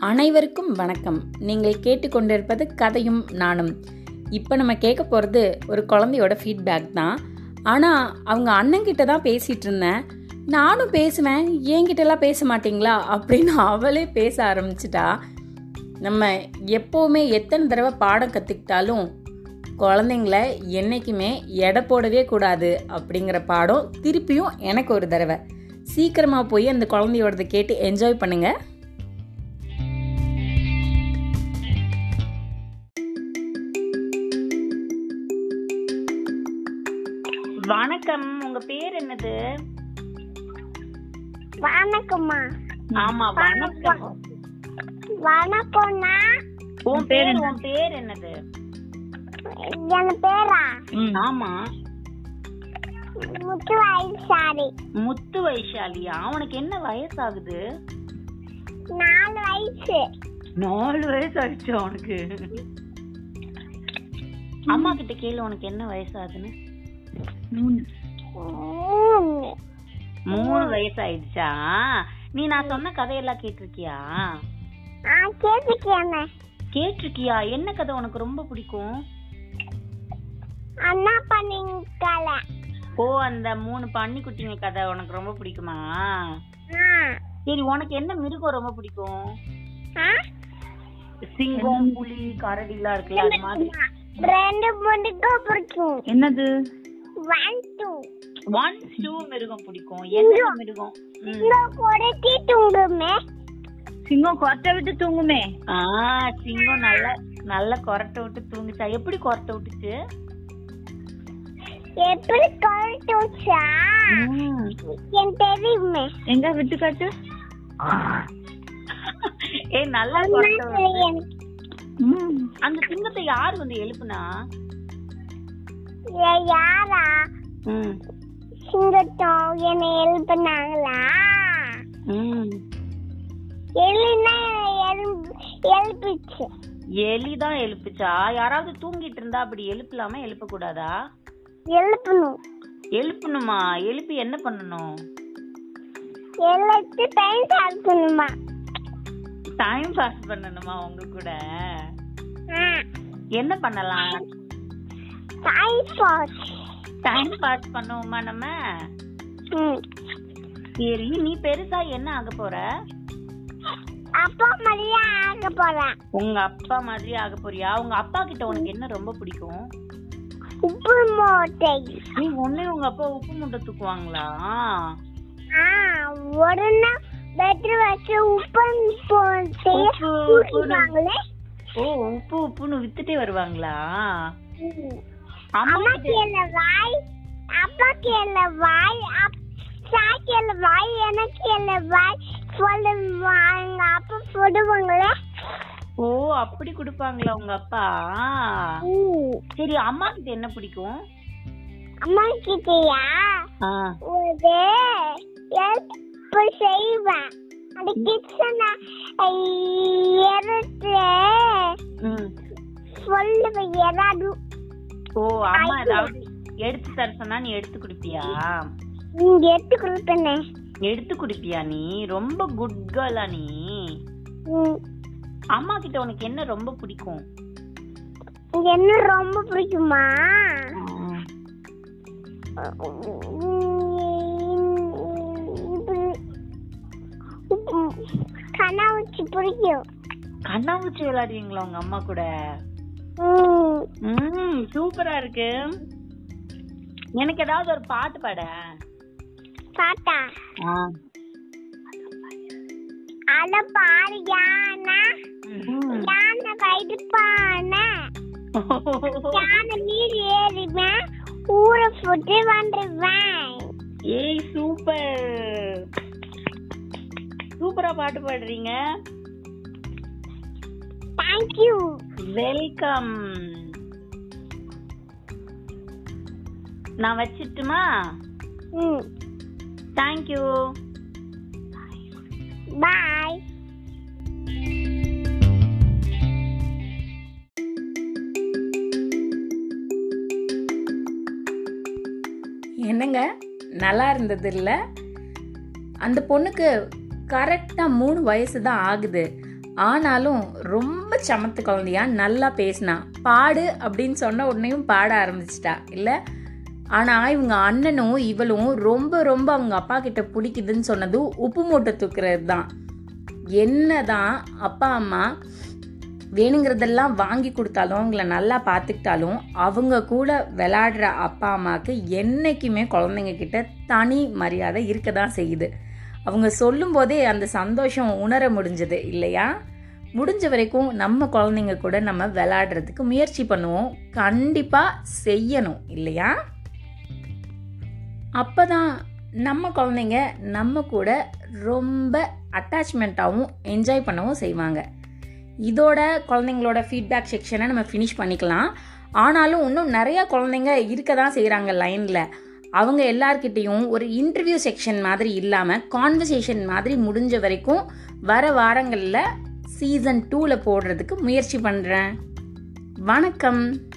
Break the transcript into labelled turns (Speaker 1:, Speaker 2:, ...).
Speaker 1: அனைவருக்கும் வணக்கம். நீங்கள் கேட்டுக்கொண்டிருப்பது கதையும் நானும். இப்போ நம்ம கேட்க போகிறது ஒரு குழந்தையோட ஃபீட்பேக் தான். ஆனால் அவங்க அண்ணங்கிட்ட தான் பேசிகிட்டு இருந்தேன். நானும் பேசுவேன். என்கிட்டலாம் பேச மாட்டிங்களா? அப்படின்னு அவளே பேச ஆரம்பிச்சிட்டா. நம்ம எப்போவுமே எத்தனை தடவை பாடம் கற்றுக்கிட்டாலும் குழந்தைங்கள என்றைக்குமே எடை போடவே கூடாது அப்படிங்கிற பாடம் திருப்பியும் எனக்கு ஒரு தடவை. சீக்கிரமாக போய் அந்த குழந்தையோடத கேட்டு என்ஜாய் பண்ணுங்கள்
Speaker 2: வணக்கம். உங்க பேர் என்னது?
Speaker 3: வணக்கம்மா.
Speaker 2: ஆமா வணக்கம்.
Speaker 3: வணக்கம்னா
Speaker 2: உன் பேர் உன் பேர் என்னது?
Speaker 3: என் பேரா?
Speaker 2: ஆமா.
Speaker 3: முத்து வயசாரி
Speaker 2: முத்து வைஷாலியா உனக்கு என்ன வயசாகுது?
Speaker 3: நாலு வயசு.
Speaker 2: நாலு வயசு ஆயிடுச்சு உனக்கு? அம்மா கிட்ட கேளு உனக்கு என்ன வயசாகுதுன்னு.
Speaker 3: மூணு.
Speaker 2: மூணு வயசு ஆயிடுச்சா நீ நான் சொன்ன கதையெல்லாம் கேட்டிருக்கியா? கேட்டிருக்கியா? என்ன கதை உனக்கு ரொம்ப பிடிக்கும்?
Speaker 3: அண்ணா பண்ணிங்கல
Speaker 2: ஓ அந்த மூணு பன்னிக்குட்டிங்க கதை உனக்கு ரொம்ப பிடிக்குமா? சரி உனக்கு என்ன மிருகம் ரொம்ப பிடிக்கும்? சிங்கம் புலி கரடி எல்லாம் இருக்குல்ல அது மாதிரி.
Speaker 3: ரெண்டு பிடிக்கும்.
Speaker 4: என்னது?
Speaker 3: ஒன் டூ
Speaker 2: ஒன் டூ மிருகம் பிடிக்கும். என்ன மிருகம்?
Speaker 3: தூங்குமே
Speaker 4: சிங்கம் கொட்டை விட்டு தூங்குமே?
Speaker 2: ஆ சிங்கம் நல்ல நல்ல கொரட்டை விட்டு தூங்குச்சா? எப்படி கொரட்டை விட்டுச்சு?
Speaker 3: எப்படி கழுத்து வச்சா என் தெரியுமே.
Speaker 4: எங்க விட்டு காட்டு
Speaker 2: ஏ நல்லா கொரட்டை. அந்த சிங்கத்தை யார் வந்து எழுப்புனா?
Speaker 3: யாரா?
Speaker 2: ம்.
Speaker 3: சிங்கட்டம் என்னை எழுப்பினாங்களா எலினா எழுப்பிச்சு
Speaker 2: எலி தான் எழுப்புச்சா? யாராவது தூங்கிட்டு இருந்தா அப்படி எழுப்பலாமா எழுப்ப கூடாதா
Speaker 3: எழுப்பணும்.
Speaker 2: எழுப்பணுமா? எழுப்பி என்ன பண்ணணும்?
Speaker 3: எழுத்து டைம் சாப்பிடணுமா
Speaker 2: டைம் பாஸ் பண்ணணுமா உங்க கூட? என்ன பண்ணலாம்?
Speaker 3: டைம் பாஸ்
Speaker 2: டைம் பாஸ் பண்ணுவோமா நம்ம? சரி நீ பெருசா என்ன ஆக போற?
Speaker 3: அப்பா மரியா ஆக போறேன்.
Speaker 2: உங்க அப்பா மாதிரி ஆக போறியா? உங்க அப்பா கிட்ட உனக்கு என்ன ரொம்ப பிடிக்கும்?
Speaker 3: உப்பு மூட்டை.
Speaker 2: நீ ஒண்ணே உங்க அப்பா உப்பு மூட்டை தூக்குவாங்களா?
Speaker 3: ஆ ஒரு நாள் பெட்ரு வச்சு உப்பு போட்டு
Speaker 2: ஓ உப்பு உப்புன்னு வித்துட்டே வருவாங்களா?
Speaker 3: அம்மாக்கு என்ன வாய்? அப்பாக்கு என்ன வாய்? அப்பாக்கு என்ன வாய்? எனக்கு என்ன வாய்? சொல்லுவாங்க அப்பா சொல்லுவாங்களே
Speaker 2: ஓ அப்படி கொடுப்பாங்களா உங்க அப்பா. சரி அம்மா கிட்ட என்ன பிடிக்கும்?
Speaker 3: அம்மா கிட்டயா ஒரு ஹெல்ப் செய்வேன். அந்த கிச்சனை எடுத்து. சொல்லுவேன் ஏதாவது
Speaker 2: ஓ அம்மா ஏதாவது எடுத்து தர சொன்னா நீ எடுத்து குடுப்பியா?
Speaker 3: நீங்க எடுத்து கொடுப்பேனே.
Speaker 2: எடுத்து குடுப்பியா நீ? ரொம்ப குட் கேர்லா நீ. அம்மா கிட்ட உனக்கு என்ன ரொம்ப பிடிக்கும்?
Speaker 3: என்ன ரொம்ப பிடிக்குமா? கண்ணாவூச்சி பிடிக்கும்.
Speaker 2: கண்ணாமூச்சி விளையாடுவீங்களா உங்க அம்மா கூட?
Speaker 3: ம்.
Speaker 2: சூப்பரா இருக்கு. எனக்கு ஏதாவது ஒரு பாட்டு பாட.
Speaker 3: பாத்தா அத பாரு யானை யானை வயிற்றுப்பான யானை நீர் ஏறிவேன் ஊரை போட்டு வந்துருவேன்.
Speaker 2: ஏய் சூப்பர். சூப்பரா பாட்டு பாடுறீங்க.
Speaker 3: தேங்க்யூ
Speaker 2: வெல்கம் நான் வச்சிட்டுமா?
Speaker 3: ம்.
Speaker 2: தேங்க்யூ
Speaker 3: பாய்
Speaker 1: என்னங்க? நல்லா இருந்தது இல்லை? அந்த பொண்ணுக்கு கரெக்டாக மூணு வயசு தான் ஆகுது. ஆனாலும் ரொம்ப சமத்து குழந்தையா நல்லா பேசினா. பாடு அப்படின்னு சொன்ன உடனேயும் பாட ஆரம்பிச்சிட்டா. இல்லை ஆனால் இவங்க அண்ணனும் இவளும் ரொம்ப ரொம்ப அவங்க அப்பா கிட்ட பிடிக்குதுன்னு சொன்னது உப்பு மூட்டை தூக்குறது தான். என்ன தான் அப்பா அம்மா வேணுங்கிறதெல்லாம் வாங்கி கொடுத்தாலும் அவங்கள நல்லா பார்த்துக்கிட்டாலும் அவங்க கூட விளாடுற அப்பா அம்மாவுக்கு என்றைக்குமே குழந்தைங்க கிட்ட தனி மரியாதை இருக்க தான் செய்யுது. அவங்க சொல்லும்போதே அந்த சந்தோஷம் உணர முடிஞ்சது இல்லையா? முடிஞ்ச வரைக்கும் நம்ம குழந்தைங்க கூட நம்ம விளையாடுறதுக்கு முயற்சி பண்ணுவோம். கண்டிப்பாக செய்யணும் இல்லையா? அப்போ தான் நம்ம குழந்தைங்க நம்ம கூட ரொம்ப அட்டாச்மெண்ட்டாகவும் என்ஜாய் பண்ணவும் செய்வாங்க. இதோட குழந்தைங்களோட ஃபீட்பேக் செக்ஷனை நம்ம ஃபினிஷ் பண்ணிக்கலாம். ஆனாலும் இன்னும் நிறையா குழந்தைங்க இருக்க தான் செய்கிறாங்க லைனில் அவங்க எல்லார்கிட்டேயும் ஒரு இன்டர்வியூ செக்ஷன் மாதிரி இல்லாமல் கான்வர்சேஷன் மாதிரி முடிஞ்ச வரைக்கும் வர வாரங்களில் சீசன் டூவில் போடுறதுக்கு முயற்சி பண்ணுறேன் வணக்கம்.